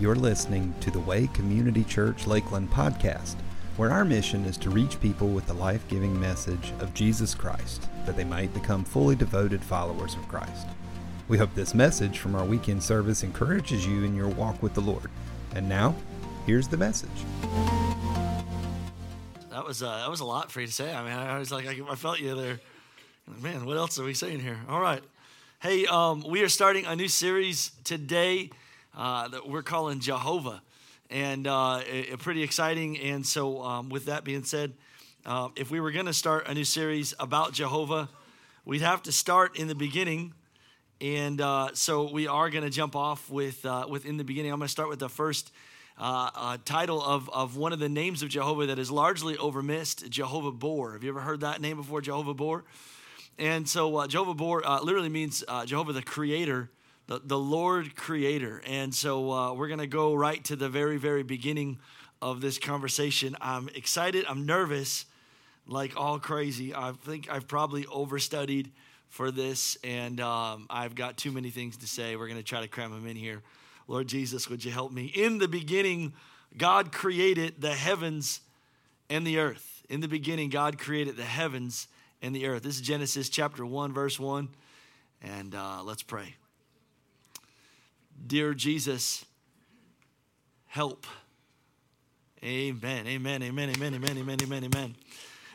You're listening to the Way Community Church Lakeland podcast, where our mission is to reach people with the life giving message of Jesus Christ, that they might become fully devoted followers of Christ. We hope this message from our weekend service encourages you in your walk with the Lord. And now, here's the message. That was uh, that was a lot for you to say. I mean, I was like, I, felt you there. Man, what else are we saying here? All right. Hey, um, we are starting a new series today uh, that we're calling Jehovah, and uh, it, it pretty exciting. And so, um, with that being said, uh, if we were going to start a new series about Jehovah, we'd have to start in the beginning. And uh, so we are going to jump off with uh, with in the beginning. I'm going to start with the first title of, of one of the names of Jehovah that is largely overmissed, Jehovah Bor. Have you ever heard that name before, Jehovah Bor? And so Jehovah Bor literally means Jehovah the Creator, the, the Lord Creator. And so uh, we're going to go right to the very, very beginning of this conversation. I'm excited. I'm nervous, like all crazy. I think I've probably overstudied for this, and um, I've got too many things to say. We're going to try to cram them in here. Lord Jesus, would you help me? In the beginning, God created the heavens and the earth. In the beginning, God created the heavens and the earth. This is Genesis chapter 1, verse 1. And uh, let's pray. Dear Jesus, help. Amen, amen, amen, amen, amen, amen, amen, amen.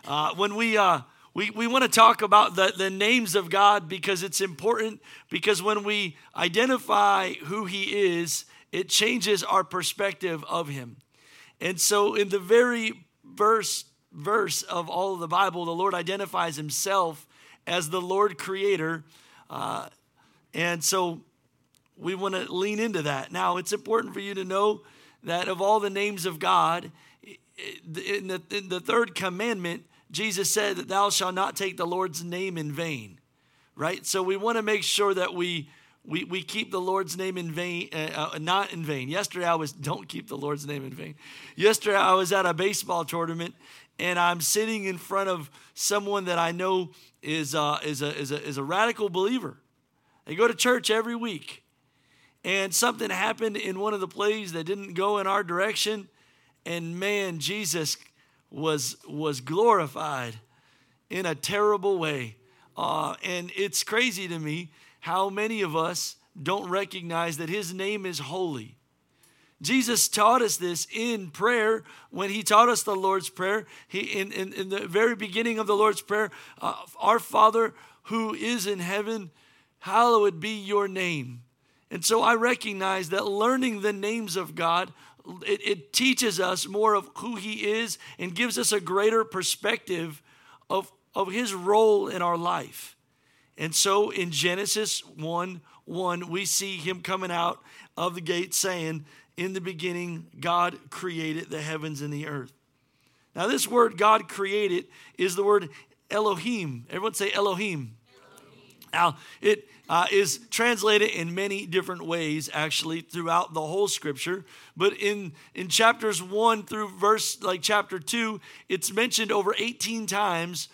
Uh, when we, uh, we, we want to talk about the, the names of God because it's important, because when we identify who He is, it changes our perspective of Him. And so, in the very verse verse of all of the Bible, the Lord identifies himself as the Lord creator. Uh, and so we want to lean into that. Now, it's important for you to know that of all the names of God, in the, in the third commandment, Jesus said that thou shalt not take the Lord's name in vain, right? So we want to make sure that we we, we keep the Lord's name in vain, uh, uh, not in vain. Yesterday I was, don't keep the Lord's name in vain. Yesterday I was at a baseball tournament and I'm sitting in front of someone that I know is, uh, is, a, is, a, is a radical believer. They go to church every week. And something happened in one of the plays that didn't go in our direction. And man, Jesus was, was glorified in a terrible way. Uh, and it's crazy to me how many of us don't recognize that his name is holy. Jesus taught us this in prayer when he taught us the Lord's Prayer. He, in, in, in the very beginning of the Lord's Prayer, uh, Our Father who is in heaven, hallowed be your name. And so I recognize that learning the names of God, it, it teaches us more of who he is and gives us a greater perspective of, of his role in our life. And so in Genesis 1 1, we see him coming out of the gate saying, in the beginning, God created the heavens and the earth. Now, this word God created is the word Elohim. Everyone say Elohim. Elohim. Now, it uh, is translated in many different ways, actually, throughout the whole scripture. But in, in chapters one through verse, like chapter two, it's mentioned over 18 times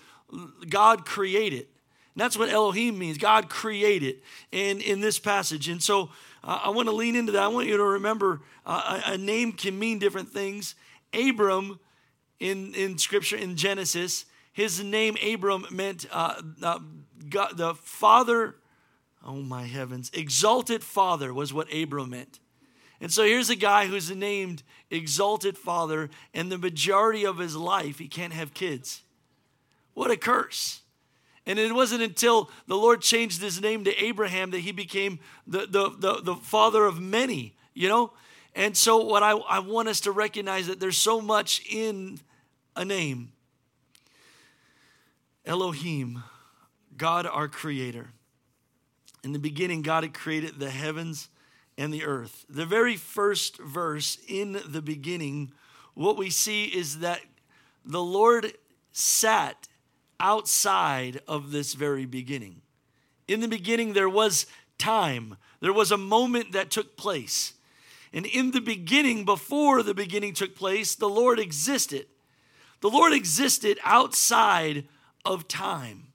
God created. And that's what Elohim means God created in, in this passage. And so, I want to lean into that. I want you to remember uh, a, a, name can mean different things. Abram in, in scripture, in Genesis, his name Abram meant uh, uh, God, the father, oh my heavens, exalted father was what Abram meant. And so here's a guy who's named exalted father, and the majority of his life, he can't have kids. What a curse. And it wasn't until the Lord changed his name to Abraham that he became the, the, the, the father of many, you know? And so, what I, I want us to recognize that there's so much in a name Elohim, God our creator. In the beginning, God had created the heavens and the earth. The very first verse in the beginning, what we see is that the Lord sat outside of this very beginning. In the beginning, there was time, there was a moment that took place. And in the beginning, before the beginning took place, the Lord existed. The Lord existed outside of time.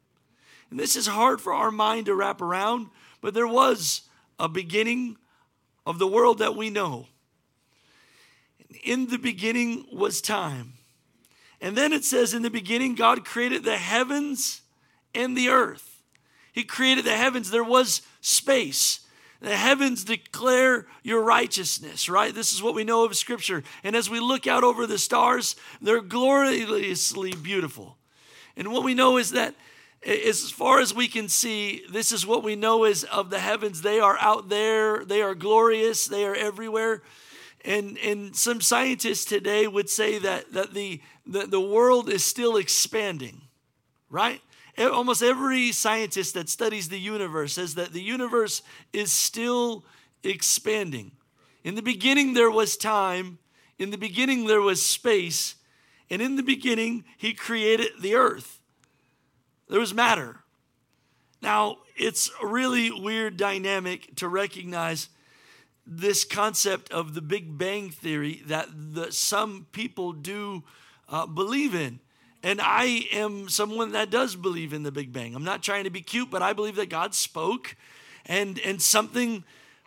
And this is hard for our mind to wrap around, but there was a beginning of the world that we know. In the beginning was time. And then it says, In the beginning, God created the heavens and the earth. He created the heavens, there was space. The heavens declare your righteousness, right? This is what we know of Scripture. And as we look out over the stars, they're gloriously beautiful. And what we know is that as far as we can see, this is what we know is of the heavens. They are out there, they are glorious, they are everywhere. And, and some scientists today would say that, that the, the, the world is still expanding, right? Almost every scientist that studies the universe says that the universe is still expanding. In the beginning, there was time, in the beginning, there was space, and in the beginning, He created the earth. There was matter. Now, it's a really weird dynamic to recognize this concept of the Big Bang Theory that the, some people do uh, believe in. And I am someone that does believe in the Big Bang. I'm not trying to be cute, but I believe that God spoke and, and something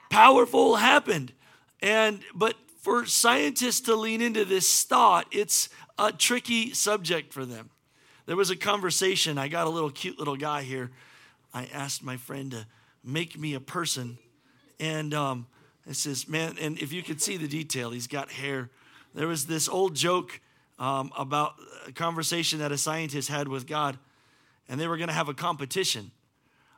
powerful happened. And but for scientists to lean into this thought, it's a tricky subject for them. There was a conversation. I got a little cute little guy here. I asked my friend to make me a person. And um, it says, man, and if you could see the detail, he's got hair. There was this old joke um, about a conversation that a scientist had with God, and they were going to have a competition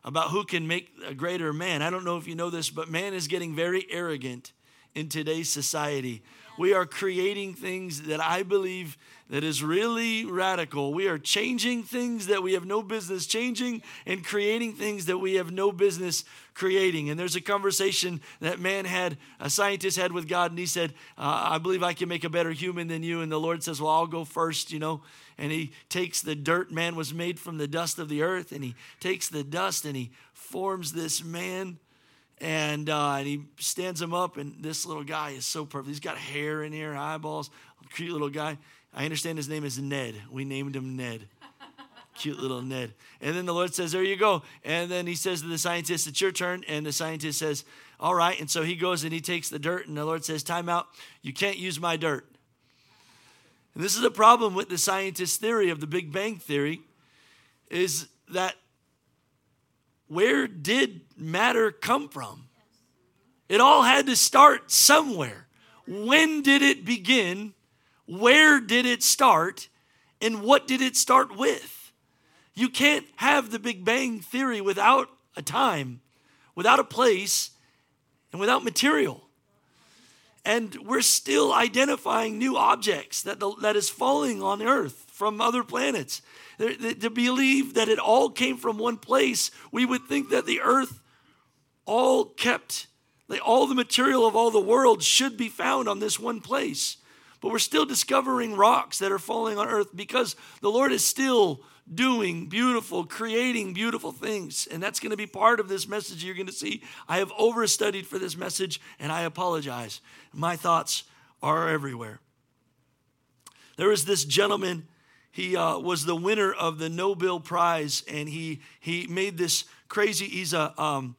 about who can make a greater man. I don't know if you know this, but man is getting very arrogant in today's society. We are creating things that I believe that is really radical. We are changing things that we have no business changing and creating things that we have no business creating. And there's a conversation that man had, a scientist had with God, and he said, uh, I believe I can make a better human than you. And the Lord says, Well, I'll go first, you know. And he takes the dirt, man was made from the dust of the earth, and he takes the dust and he forms this man and uh, and he stands him up, and this little guy is so perfect. He's got hair in here, eyeballs, cute little guy. I understand his name is Ned. We named him Ned. Cute little Ned. And then the Lord says, There you go. And then he says to the scientist, It's your turn. And the scientist says, All right. And so he goes and he takes the dirt, and the Lord says, Time out. You can't use my dirt. And this is a problem with the scientist theory of the Big Bang Theory, is that where did matter come from? It all had to start somewhere. When did it begin? Where did it start? And what did it start with? You can't have the Big Bang Theory without a time, without a place, and without material. And we're still identifying new objects that, the, that is falling on Earth from other planets. To believe that it all came from one place, we would think that the Earth all kept, like all the material of all the world should be found on this one place. But we're still discovering rocks that are falling on earth because the Lord is still doing beautiful, creating beautiful things. And that's going to be part of this message you're going to see. I have overstudied for this message and I apologize. My thoughts are everywhere. There was this gentleman, he uh, was the winner of the Nobel Prize, and he, he made this crazy, he's a, um,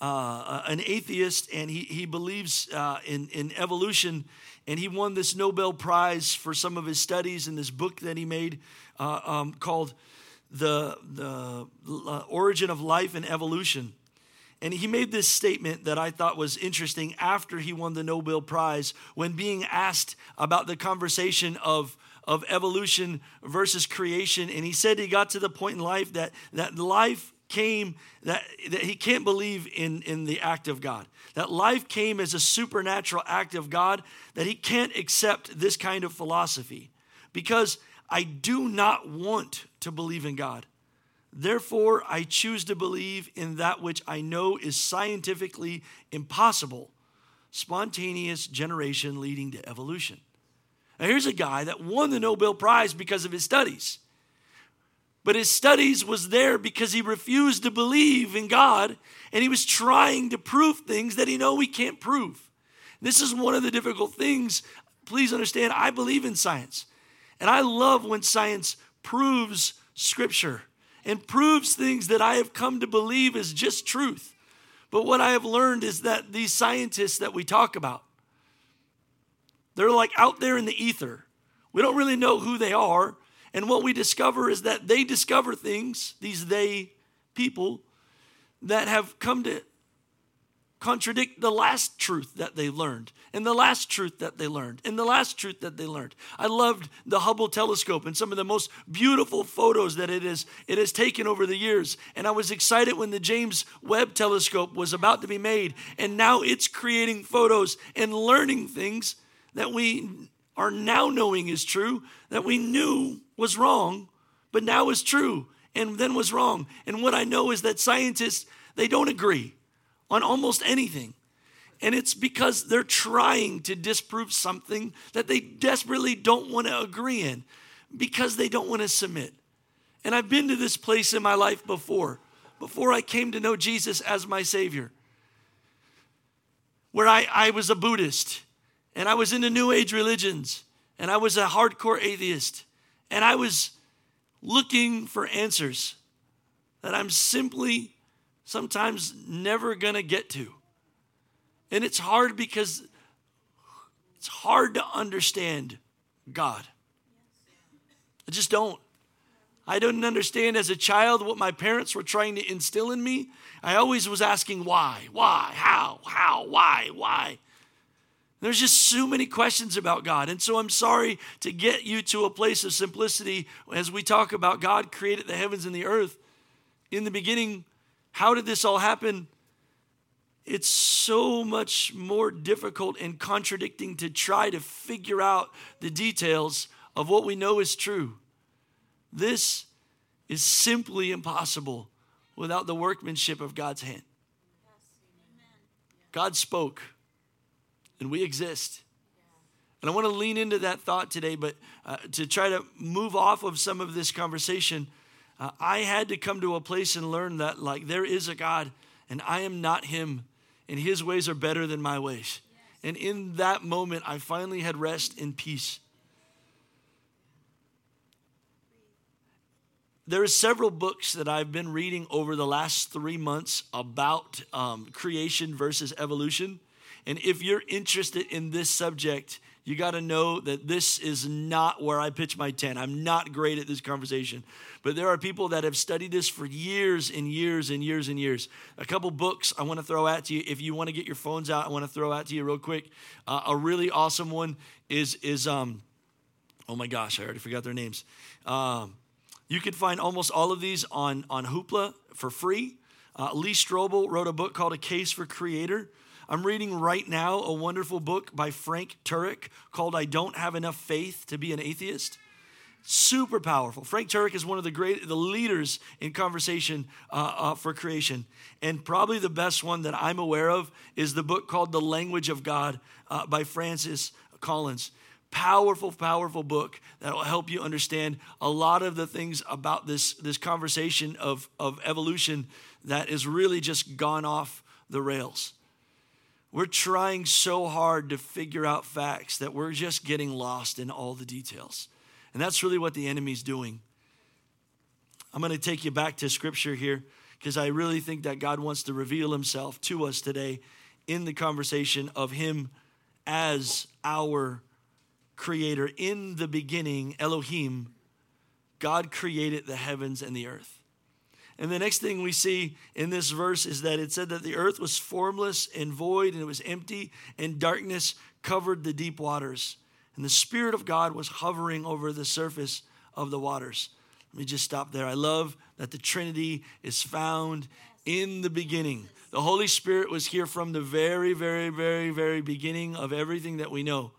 uh, an atheist, and he, he believes uh, in, in evolution and he won this Nobel Prize for some of his studies in this book that he made uh, um, called the, the uh, Origin of Life and Evolution. And he made this statement that I thought was interesting after he won the Nobel Prize when being asked about the conversation of, of evolution versus creation. And he said he got to the point in life that, that life came that, that he can't believe in, in the act of God. That life came as a supernatural act of God, that he can't accept this kind of philosophy because I do not want to believe in God. Therefore, I choose to believe in that which I know is scientifically impossible spontaneous generation leading to evolution. Now, here's a guy that won the Nobel Prize because of his studies. But his studies was there because he refused to believe in God and he was trying to prove things that he know we can't prove. This is one of the difficult things. Please understand, I believe in science. And I love when science proves scripture and proves things that I have come to believe is just truth. But what I have learned is that these scientists that we talk about, They're like out there in the ether. We don't really know who they are. And what we discover is that they discover things, these they people, that have come to contradict the last truth that they learned, and the last truth that they learned, and the last truth that they learned. I loved the Hubble telescope and some of the most beautiful photos that it is it has taken over the years. And I was excited when the James Webb telescope was about to be made, and now it's creating photos and learning things that we are now knowing is true, that we knew was wrong, but now is true and then was wrong. And what I know is that scientists they don't agree on almost anything. And it's because they're trying to disprove something that they desperately don't want to agree in because they don't want to submit. And I've been to this place in my life before, before I came to know Jesus as my Savior, where I, I was a Buddhist and I was into New Age religions and I was a hardcore atheist and I was looking for answers that I'm simply sometimes never to get to. And it's hard because it's hard to understand God. I just don't. I didn't understand as a child what my parents were trying to instill in me. I always was asking why, why, how, how, why, why. There's just so many questions about God. And so I'm sorry to get you to a place of simplicity as we talk about God created the heavens and the earth. In the beginning, how did this all happen? It's so much more difficult and contradicting to try to figure out the details of what we know is true. This is simply impossible without the workmanship of God's hand. God spoke, and we exist. And I want to lean into that thought today, but uh, to try to move off of some of this conversation uh, I had to come to a place and learn that, like, there is a God and I am not him, and his ways are better than my ways. And in that moment, I finally had rest and peace. There are several books that I've been reading over the last three months about um, creation versus evolution. And if you're interested in this subject, you got to know that this is not where I pitch my tent. I'm not great at this conversation. But there are people that have studied this for years and years and years and years. A couple books I want to throw out to you. If you want to get your phones out, I want to throw out to you real quick. Uh, a really awesome one is, is um, oh my gosh, I already forgot their names. Um, you can find almost all of these on, on Hoopla for free. Uh, Lee Strobel wrote a book called A Case for Creator. I'm reading right now a wonderful book by Frank Turek called I Don't Have Enough Faith to Be an Atheist. Super powerful. Frank Turek is one of the great, the leaders in conversation uh, uh, for creation. And probably the best one that I'm aware of is the book called The Language of God uh, by Francis Collins powerful powerful book that will help you understand a lot of the things about this this conversation of of evolution that is really just gone off the rails we're trying so hard to figure out facts that we're just getting lost in all the details. And that's really what the enemy's doing. I'm going to take you back to scripture here because I really think that God wants to reveal himself to us today in the conversation of him as our creator. In the beginning, Elohim, God created the heavens and the earth. And the next thing we see in this verse is that it said that the earth was formless and void and it was empty, and darkness covered the deep waters. And the Spirit of God was hovering over the surface of the waters. Let me just stop there. I love that the Trinity is found in the beginning. The Holy Spirit was here from the very, very, very, very beginning of everything that we know.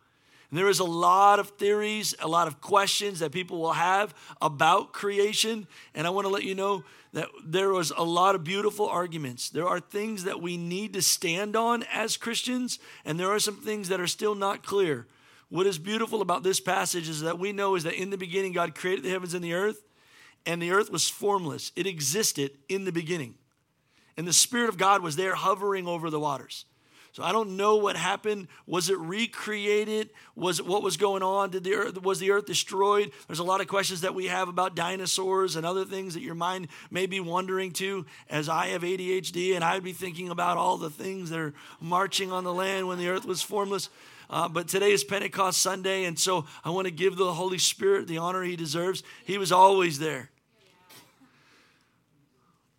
And there is a lot of theories, a lot of questions that people will have about creation. And I want to let you know that there was a lot of beautiful arguments. There are things that we need to stand on as Christians, and there are some things that are still not clear. What is beautiful about this passage is that we know is that in the beginning God created the heavens and the earth, and the earth was formless. It existed in the beginning. And the Spirit of God was there hovering over the waters. So I don't know what happened. Was it recreated? Was what was going on? Did the earth was the earth destroyed? There's a lot of questions that we have about dinosaurs and other things that your mind may be wondering to. As I have ADHD and I'd be thinking about all the things that are marching on the land when the earth was formless. Uh, but today is Pentecost Sunday, and so I want to give the Holy Spirit the honor he deserves. He was always there.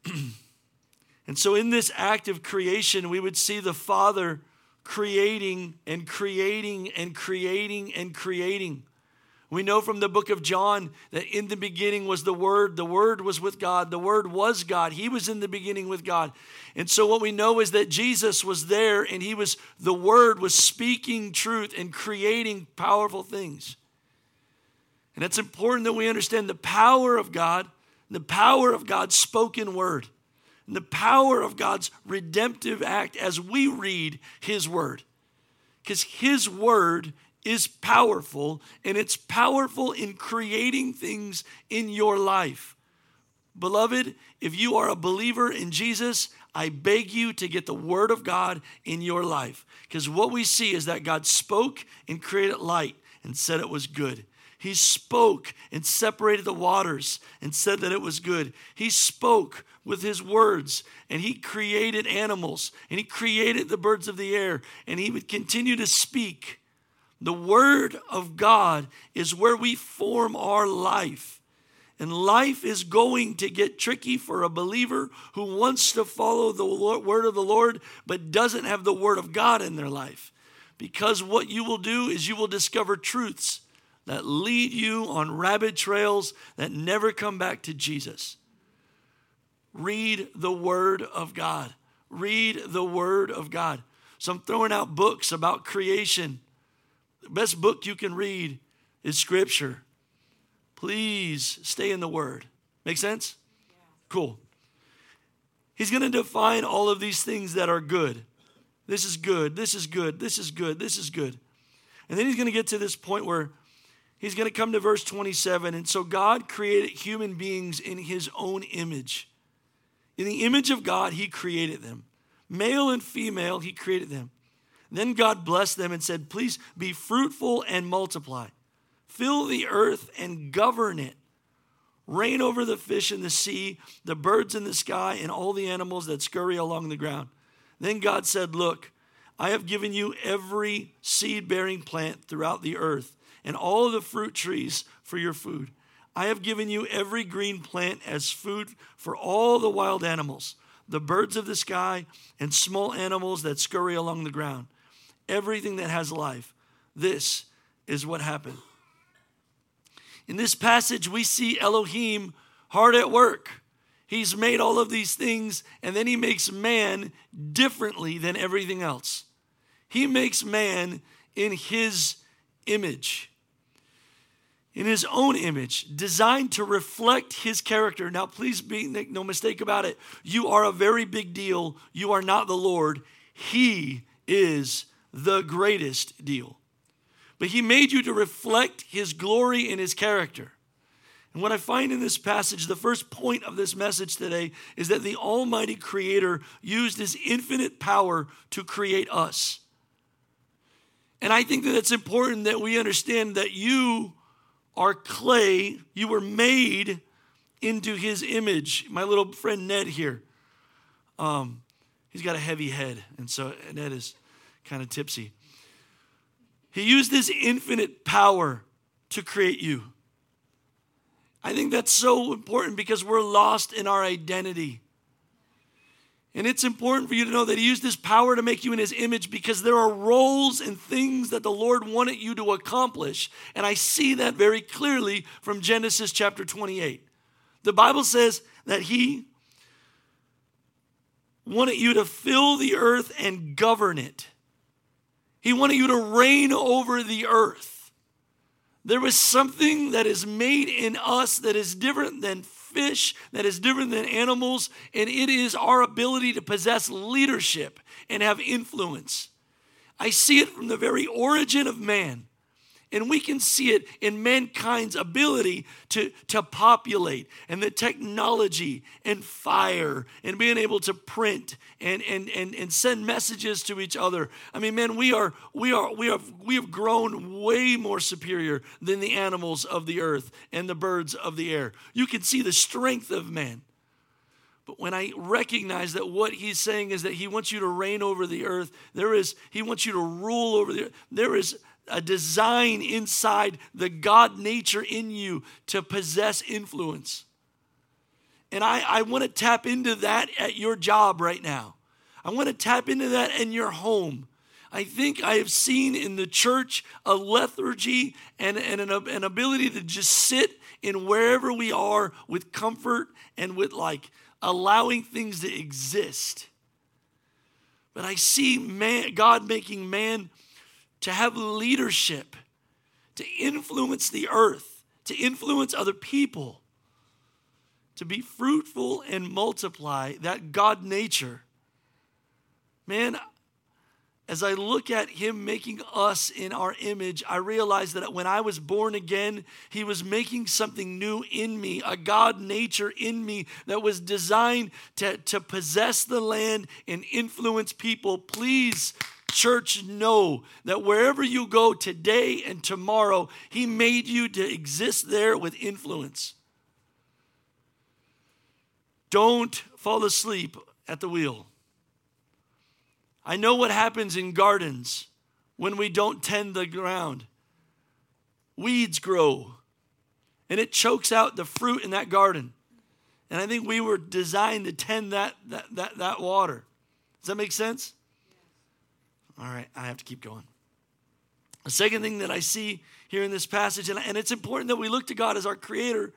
And so, in this act of creation, we would see the Father creating and creating and creating and creating. We know from the book of John that in the beginning was the Word. The Word was with God. The Word was God. He was in the beginning with God. And so, what we know is that Jesus was there and He was, the Word was speaking truth and creating powerful things. And it's important that we understand the power of God, the power of God's spoken Word the power of God's redemptive act as we read His Word. Because His Word is powerful, and it's powerful in creating things in your life. Beloved, if you are a believer in Jesus, I beg you to get the Word of God in your life. Because what we see is that God spoke and created light and said it was good. He spoke and separated the waters and said that it was good. He spoke with his words and he created animals and he created the birds of the air and he would continue to speak. The word of God is where we form our life. And life is going to get tricky for a believer who wants to follow the word of the Lord but doesn't have the word of God in their life. Because what you will do is you will discover truths that lead you on rabbit trails that never come back to Jesus. Read the Word of God. Read the Word of God. So I'm throwing out books about creation. The best book you can read is Scripture. Please stay in the Word. Make sense? Cool. He's going to define all of these things that are good. This is good. This is good. This is good. This is good. And then he's going to get to this point where He's going to come to verse 27. And so God created human beings in his own image. In the image of God, he created them. Male and female, he created them. Then God blessed them and said, Please be fruitful and multiply. Fill the earth and govern it. Reign over the fish in the sea, the birds in the sky, and all the animals that scurry along the ground. Then God said, Look, I have given you every seed bearing plant throughout the earth and all the fruit trees for your food. I have given you every green plant as food for all the wild animals, the birds of the sky, and small animals that scurry along the ground. Everything that has life. This is what happened. In this passage, we see Elohim hard at work. He's made all of these things, and then he makes man differently than everything else. He makes man in his image in his own image, designed to reflect his character. Now, please be make no mistake about it. You are a very big deal. You are not the Lord. He is the greatest deal. But he made you to reflect his glory and his character. And what I find in this passage, the first point of this message today, is that the Almighty Creator used his infinite power to create us. And I think that it's important that we understand that you are clay. You were made into his image. My little friend Ned here, um, he's got a heavy head, and so Ned is kind of tipsy. He used his infinite power to create you. I think that's so important because we're lost in our identity. And it's important for you to know that He used His power to make you in His image because there are roles and things that the Lord wanted you to accomplish. And I see that very clearly from Genesis chapter 28. The Bible says that He wanted you to fill the earth and govern it, He wanted you to reign over the earth. There was something that is made in us that is different than fish that is different than animals, and it is our ability to possess leadership and have influence. I see it from the very origin of man. And we can see it in mankind's ability to, to populate and the technology and fire and being able to print and, and, and, and send messages to each other. I mean, man, we are we are we have we have grown way more superior than the animals of the earth and the birds of the air. You can see the strength of man. But when I recognize that what he's saying is that he wants you to reign over the earth, there is, he wants you to rule over the earth. There is a design inside the God nature in you to possess influence. And I, I want to tap into that at your job right now. I want to tap into that in your home. I think I have seen in the church a lethargy and, and an, an ability to just sit in wherever we are with comfort and with like allowing things to exist. But I see man, God making man to have leadership, to influence the earth, to influence other people, to be fruitful and multiply that God nature. Man, as I look at him making us in our image, I realize that when I was born again, he was making something new in me, a God nature in me that was designed to, to possess the land and influence people. Please, church, know that wherever you go today and tomorrow, he made you to exist there with influence. Don't fall asleep at the wheel. I know what happens in gardens when we don't tend the ground. Weeds grow, and it chokes out the fruit in that garden. And I think we were designed to tend that, that, that, that water. Does that make sense? All right, I have to keep going. The second thing that I see here in this passage, and, and it's important that we look to God as our creator,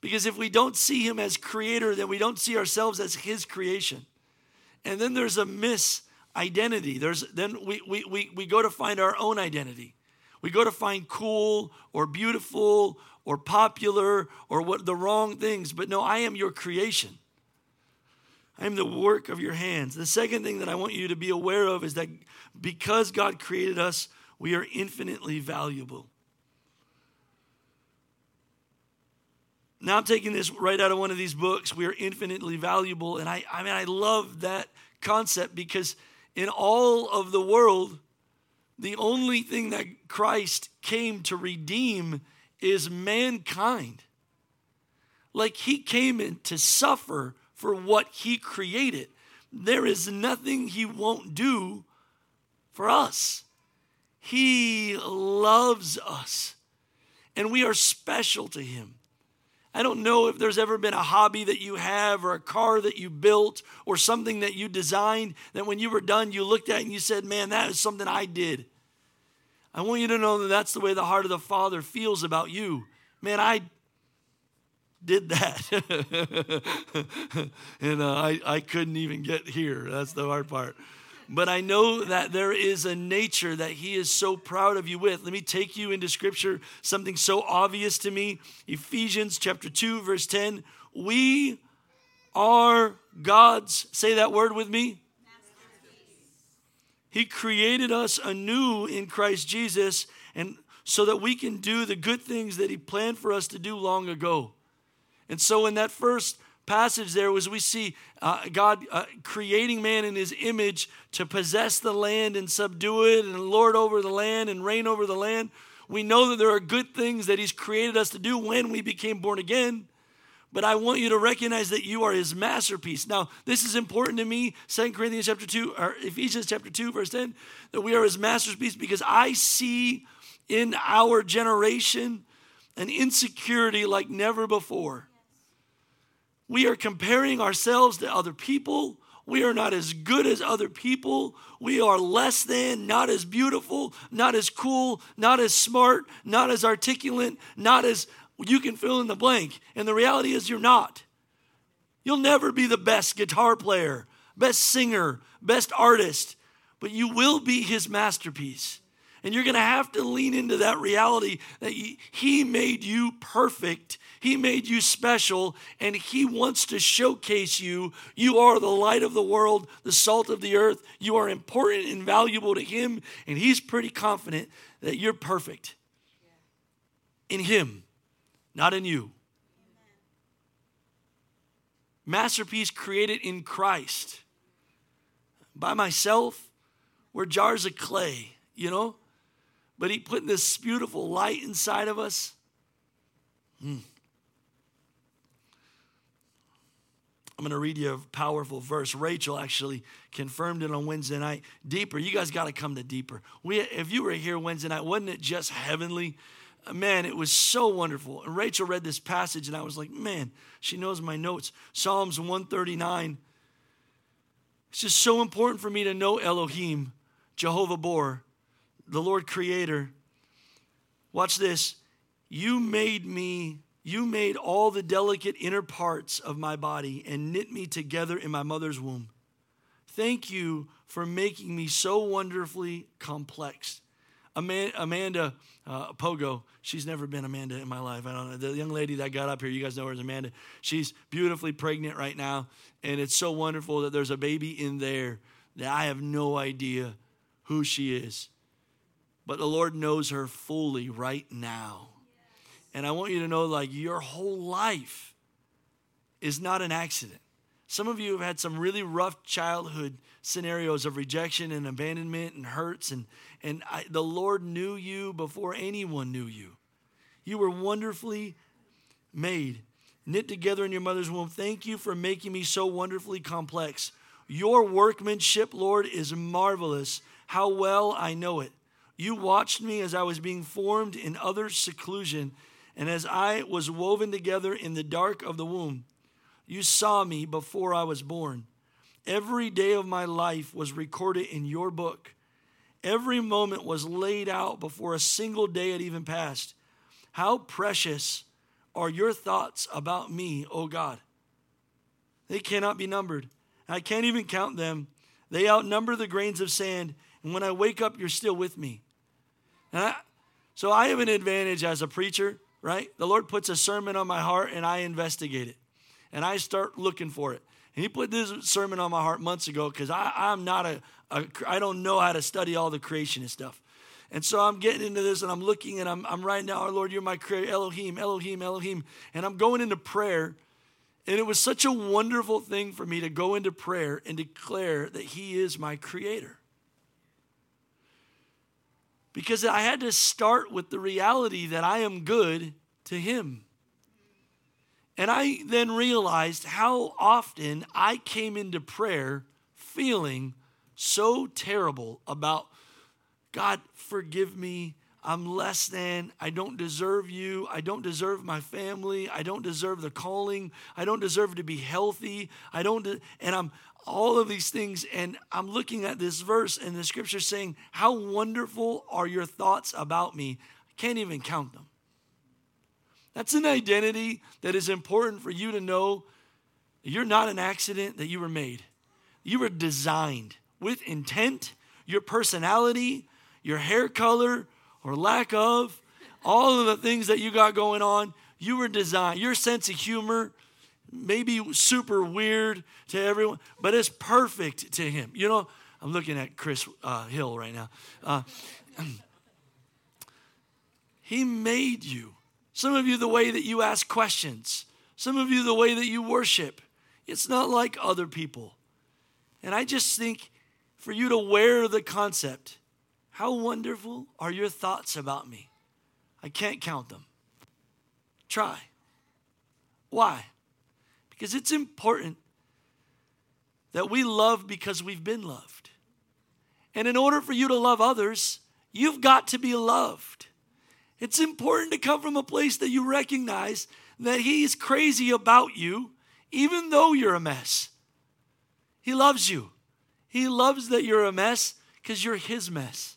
because if we don't see him as creator, then we don't see ourselves as his creation. And then there's a miss identity. There's then we, we, we, we go to find our own identity. We go to find cool or beautiful or popular or what the wrong things. But no, I am your creation. I am the work of your hands. The second thing that I want you to be aware of is that because God created us, we are infinitely valuable. Now I'm taking this right out of one of these books. We are infinitely valuable. And I, I mean, I love that concept because in all of the world, the only thing that Christ came to redeem is mankind. Like he came in to suffer for what he created. There is nothing he won't do for us. He loves us, and we are special to him. I don't know if there's ever been a hobby that you have or a car that you built or something that you designed that when you were done, you looked at and you said, Man, that is something I did. I want you to know that that's the way the heart of the Father feels about you. Man, I did that. and uh, I, I couldn't even get here. That's the hard part but I know that there is a nature that He is so proud of you with. Let me take you into Scripture, something so obvious to me. Ephesians chapter 2, verse 10. We are God's, say that word with me. He created us anew in Christ Jesus, and so that we can do the good things that He planned for us to do long ago. And so, in that first passage there was we see uh, God uh, creating man in his image to possess the land and subdue it and lord over the land and reign over the land. We know that there are good things that he's created us to do when we became born again. But I want you to recognize that you are his masterpiece. Now, this is important to me, 2 Corinthians chapter 2, or Ephesians chapter 2, verse 10, that we are his masterpiece because I see in our generation an insecurity like never before we are comparing ourselves to other people. We are not as good as other people. We are less than, not as beautiful, not as cool, not as smart, not as articulate, not as you can fill in the blank. And the reality is, you're not. You'll never be the best guitar player, best singer, best artist, but you will be his masterpiece. And you're going to have to lean into that reality that he made you perfect he made you special and He wants to showcase you. You are the light of the world, the salt of the earth. You are important and valuable to Him, and He's pretty confident that you're perfect. in Him, not in you. Masterpiece created in Christ. By myself, we're jars of clay, you know? But He put this beautiful light inside of us. Hmm. I'm going to read you a powerful verse. Rachel actually confirmed it on Wednesday night. Deeper, you guys got to come to deeper. We, if you were here Wednesday night, wasn't it just heavenly? Uh, man, it was so wonderful. And Rachel read this passage, and I was like, man, she knows my notes. Psalms 139. It's just so important for me to know Elohim, Jehovah Bor, the Lord Creator. Watch this. You made me you made all the delicate inner parts of my body and knit me together in my mother's womb. Thank you for making me so wonderfully complex. Amanda uh, Pogo, she's never been Amanda in my life. I don't know. The young lady that got up here, you guys know her as Amanda. She's beautifully pregnant right now, and it's so wonderful that there's a baby in there that I have no idea who she is. But the Lord knows her fully right now. And I want you to know like your whole life is not an accident. Some of you have had some really rough childhood scenarios of rejection and abandonment and hurts, and, and I, the Lord knew you before anyone knew you. You were wonderfully made, knit together in your mother's womb. Thank you for making me so wonderfully complex. Your workmanship, Lord, is marvelous. How well I know it. You watched me as I was being formed in utter seclusion and as I was woven together in the dark of the womb, you saw me before I was born. Every day of my life was recorded in your book. Every moment was laid out before a single day had even passed. How precious are your thoughts about me, O God? They cannot be numbered. I can't even count them. They outnumber the grains of sand. And when I wake up, you're still with me. I, so I have an advantage as a preacher right? The Lord puts a sermon on my heart and I investigate it and I start looking for it. And He put this sermon on my heart months ago because I'm not a, a, I don't know how to study all the creationist stuff. And so I'm getting into this and I'm looking and I'm, I'm writing down, our Lord, you're my creator, Elohim, Elohim, Elohim. And I'm going into prayer. And it was such a wonderful thing for me to go into prayer and declare that He is my creator because I had to start with the reality that I am good to Him. And I then realized how often I came into prayer feeling so terrible about God, forgive me. I'm less than. I don't deserve you. I don't deserve my family. I don't deserve the calling. I don't deserve to be healthy. I don't, de- and I'm, all of these things. And I'm looking at this verse and the scripture saying, How wonderful are your thoughts about me? I can't even count them. That's an identity that is important for you to know you're not an accident, that you were made. You were designed with intent, your personality, your hair color or lack of, all of the things that you got going on. You were designed, your sense of humor, maybe super weird to everyone, but it's perfect to him. You know, I'm looking at Chris uh, Hill right now. Uh, he made you. Some of you, the way that you ask questions, some of you, the way that you worship. It's not like other people. And I just think for you to wear the concept how wonderful are your thoughts about me? I can't count them. Try. Why? Because it's important that we love because we've been loved. And in order for you to love others, you've got to be loved. It's important to come from a place that you recognize that He's crazy about you, even though you're a mess. He loves you. He loves that you're a mess because you're His mess.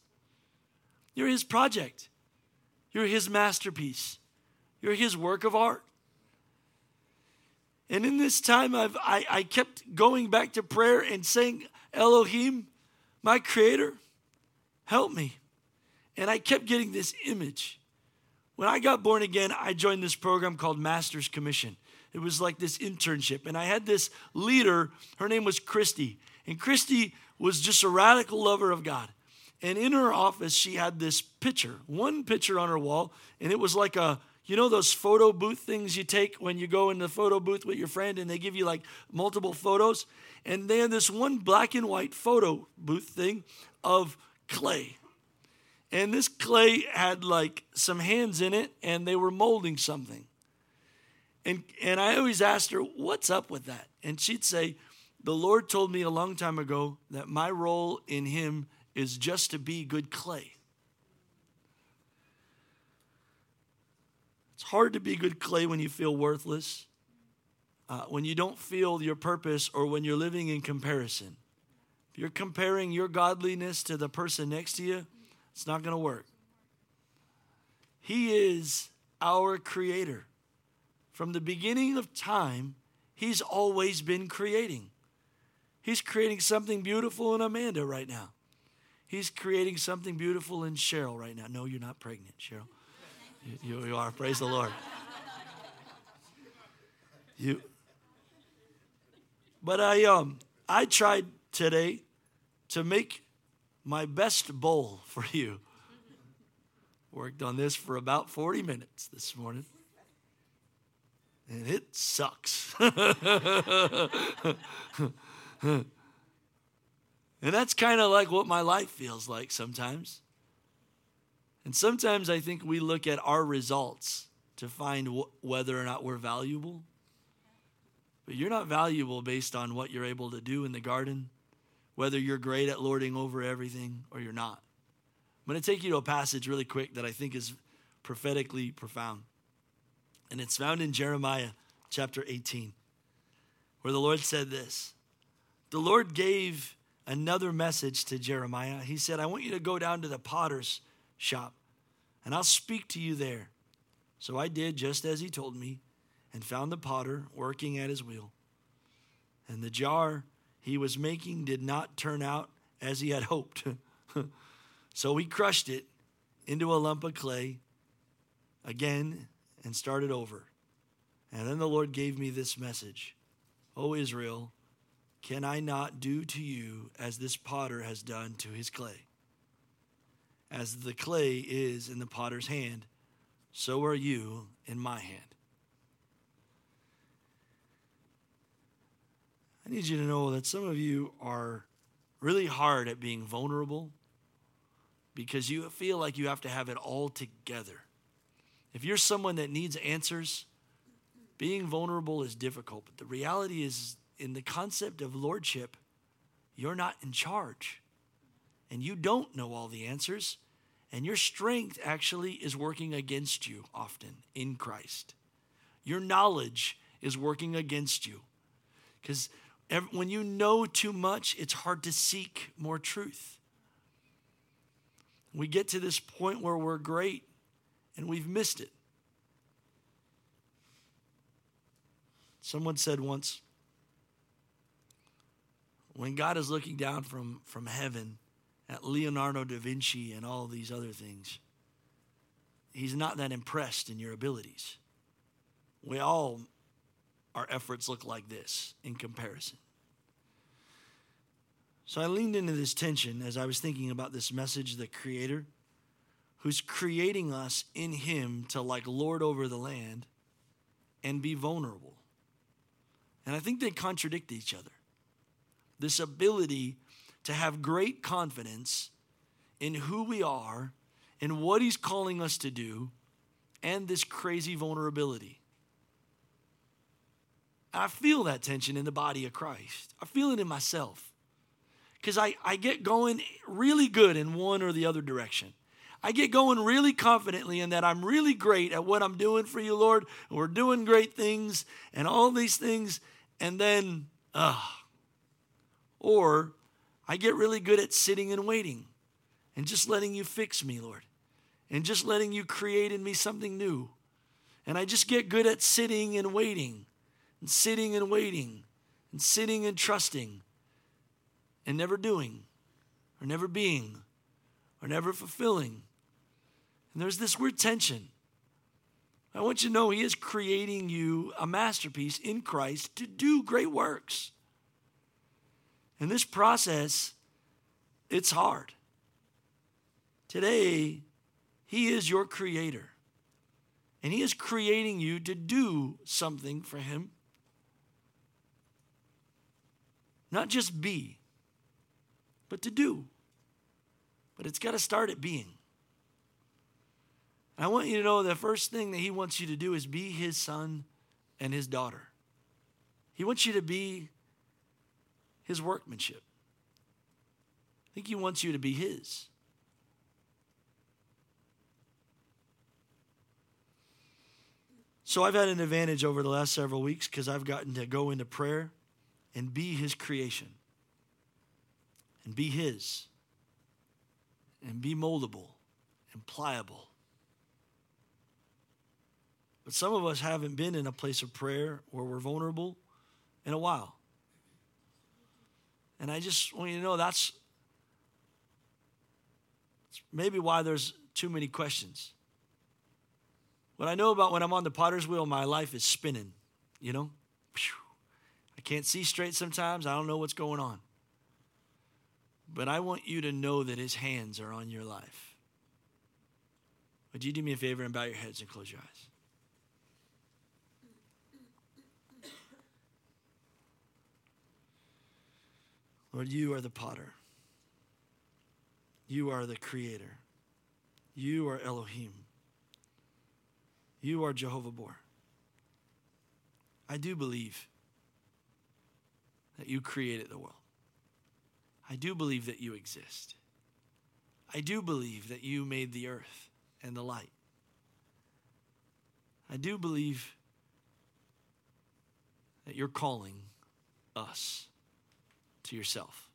You're His project, you're His masterpiece, you're His work of art. And in this time, I've, I, I kept going back to prayer and saying, Elohim, my creator, help me. And I kept getting this image. When I got born again, I joined this program called Master's Commission. It was like this internship. And I had this leader, her name was Christy. And Christy was just a radical lover of God. And in her office, she had this picture, one picture on her wall, and it was like a, you know, those photo booth things you take when you go in the photo booth with your friend and they give you like multiple photos? And they had this one black and white photo booth thing of clay. And this clay had like some hands in it and they were molding something. And, and I always asked her, What's up with that? And she'd say, The Lord told me a long time ago that my role in Him is just to be good clay. It's hard to be good clay when you feel worthless, uh, when you don't feel your purpose, or when you're living in comparison. If you're comparing your godliness to the person next to you, it's not going to work. He is our creator. From the beginning of time, He's always been creating. He's creating something beautiful in Amanda right now. He's creating something beautiful in Cheryl right now. No, you're not pregnant, Cheryl. You, you are. Praise the Lord. You. But I um I tried today to make my best bowl for you. Worked on this for about 40 minutes this morning and it sucks. and that's kind of like what my life feels like sometimes. And sometimes I think we look at our results to find wh- whether or not we're valuable. But you're not valuable based on what you're able to do in the garden, whether you're great at lording over everything or you're not. I'm going to take you to a passage really quick that I think is prophetically profound. And it's found in Jeremiah chapter 18, where the Lord said this The Lord gave another message to Jeremiah. He said, I want you to go down to the potter's shop, and I'll speak to you there. So I did just as he told me, and found the potter working at his wheel. And the jar he was making did not turn out as he had hoped. so he crushed it into a lump of clay again and started over. And then the Lord gave me this message O Israel, can I not do to you as this potter has done to his clay? As the clay is in the potter's hand, so are you in my hand. I need you to know that some of you are really hard at being vulnerable because you feel like you have to have it all together. If you're someone that needs answers, being vulnerable is difficult. But the reality is, in the concept of lordship, you're not in charge. And you don't know all the answers. And your strength actually is working against you often in Christ. Your knowledge is working against you. Because when you know too much, it's hard to seek more truth. We get to this point where we're great and we've missed it. Someone said once, when God is looking down from, from heaven at Leonardo da Vinci and all these other things, he's not that impressed in your abilities. We all, our efforts look like this in comparison. So I leaned into this tension as I was thinking about this message, the Creator who's creating us in Him to like lord over the land and be vulnerable. And I think they contradict each other. This ability to have great confidence in who we are and what He's calling us to do, and this crazy vulnerability. I feel that tension in the body of Christ. I feel it in myself. Because I, I get going really good in one or the other direction. I get going really confidently in that I'm really great at what I'm doing for you, Lord. And we're doing great things and all these things. And then, ah. Or I get really good at sitting and waiting and just letting you fix me, Lord. And just letting you create in me something new. And I just get good at sitting and waiting and sitting and waiting and sitting and trusting and never doing or never being or never fulfilling and there's this weird tension. I want you to know He is creating you a masterpiece in Christ to do great works. And this process, it's hard. Today, He is your creator. And He is creating you to do something for Him. Not just be, but to do. But it's got to start at being. I want you to know the first thing that He wants you to do is be His son and His daughter. He wants you to be His workmanship. I think He wants you to be His. So I've had an advantage over the last several weeks because I've gotten to go into prayer and be His creation and be His and be moldable and pliable. But some of us haven't been in a place of prayer where we're vulnerable in a while. And I just want you to know that's maybe why there's too many questions. What I know about when I'm on the potter's wheel, my life is spinning, you know? I can't see straight sometimes. I don't know what's going on. But I want you to know that his hands are on your life. Would you do me a favor and bow your heads and close your eyes? Lord, you are the potter. You are the creator. You are Elohim. You are Jehovah Bor. I do believe that you created the world. I do believe that you exist. I do believe that you made the earth and the light. I do believe that you're calling us to yourself.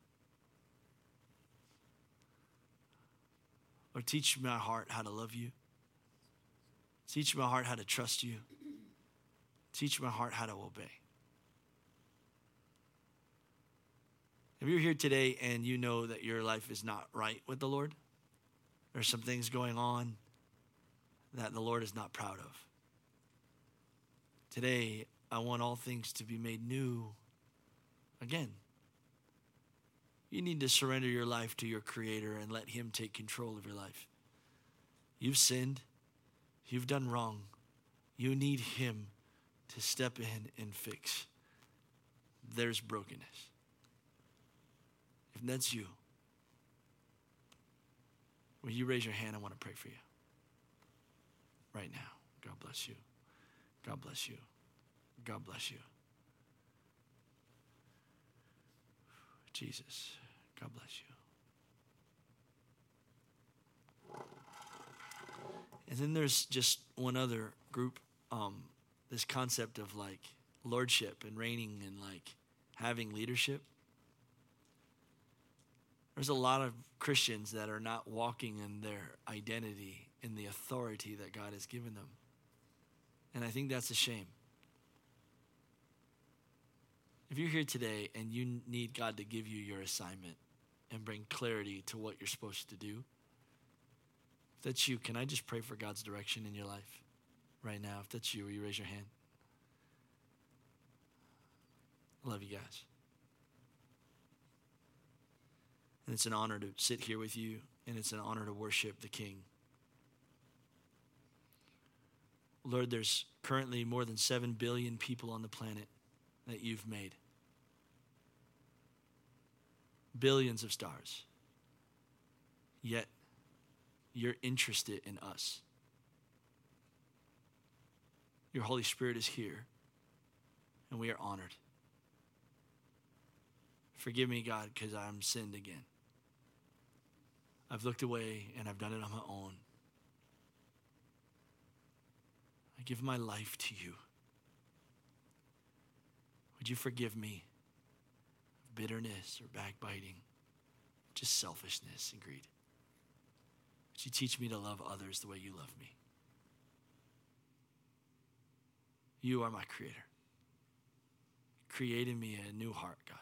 Or teach my heart how to love you. Teach my heart how to trust you. Teach my heart how to obey. If you're here today and you know that your life is not right with the Lord, there's some things going on that the Lord is not proud of. Today, I want all things to be made new again. You need to surrender your life to your Creator and let Him take control of your life. You've sinned, you've done wrong. You need Him to step in and fix. There's brokenness. If that's you, will you raise your hand? I want to pray for you right now. God bless you. God bless you. God bless you. Jesus, God bless you. And then there's just one other group, um, this concept of like lordship and reigning and like having leadership. There's a lot of Christians that are not walking in their identity in the authority that God has given them. And I think that's a shame. If you're here today and you need God to give you your assignment and bring clarity to what you're supposed to do, if that's you, can I just pray for God's direction in your life right now? If that's you, will you raise your hand? I love you guys. And it's an honor to sit here with you, and it's an honor to worship the King. Lord, there's currently more than 7 billion people on the planet that you've made. Billions of stars. Yet, you're interested in us. Your Holy Spirit is here, and we are honored. Forgive me, God, because I'm sinned again. I've looked away and I've done it on my own. I give my life to you. Would you forgive me bitterness or backbiting, just selfishness and greed? Would you teach me to love others the way you love me? You are my creator. Create in me a new heart, God.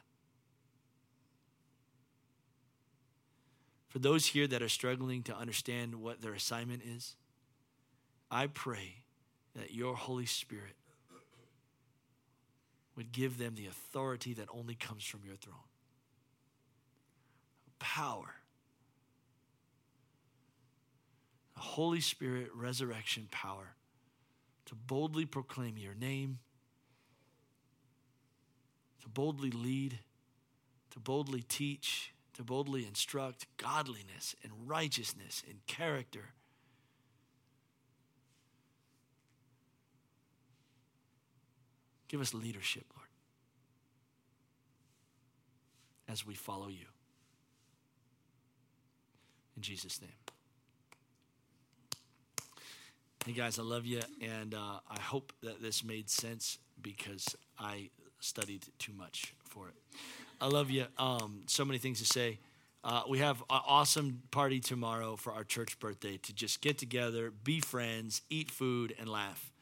For those here that are struggling to understand what their assignment is, I pray that your Holy Spirit would give them the authority that only comes from your throne. Power The Holy Spirit resurrection power to boldly proclaim your name, to boldly lead, to boldly teach, to boldly instruct godliness and righteousness and character. Give us leadership, Lord, as we follow you. In Jesus' name. Hey guys, I love you, and uh, I hope that this made sense because I studied too much for it. I love you. Um, so many things to say. Uh, we have an awesome party tomorrow for our church birthday to just get together, be friends, eat food, and laugh.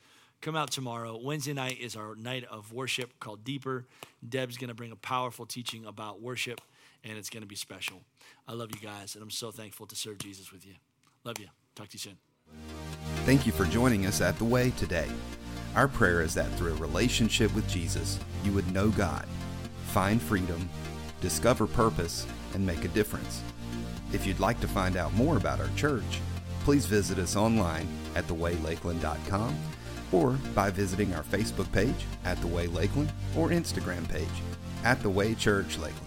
Come out tomorrow. Wednesday night is our night of worship called Deeper. Deb's going to bring a powerful teaching about worship, and it's going to be special. I love you guys, and I'm so thankful to serve Jesus with you. Love you. Talk to you soon. Thank you for joining us at The Way today. Our prayer is that through a relationship with Jesus, you would know God, find freedom, discover purpose, and make a difference. If you'd like to find out more about our church, please visit us online at thewaylakeland.com or by visiting our Facebook page at The Way Lakeland or Instagram page at The Way Church Lakeland.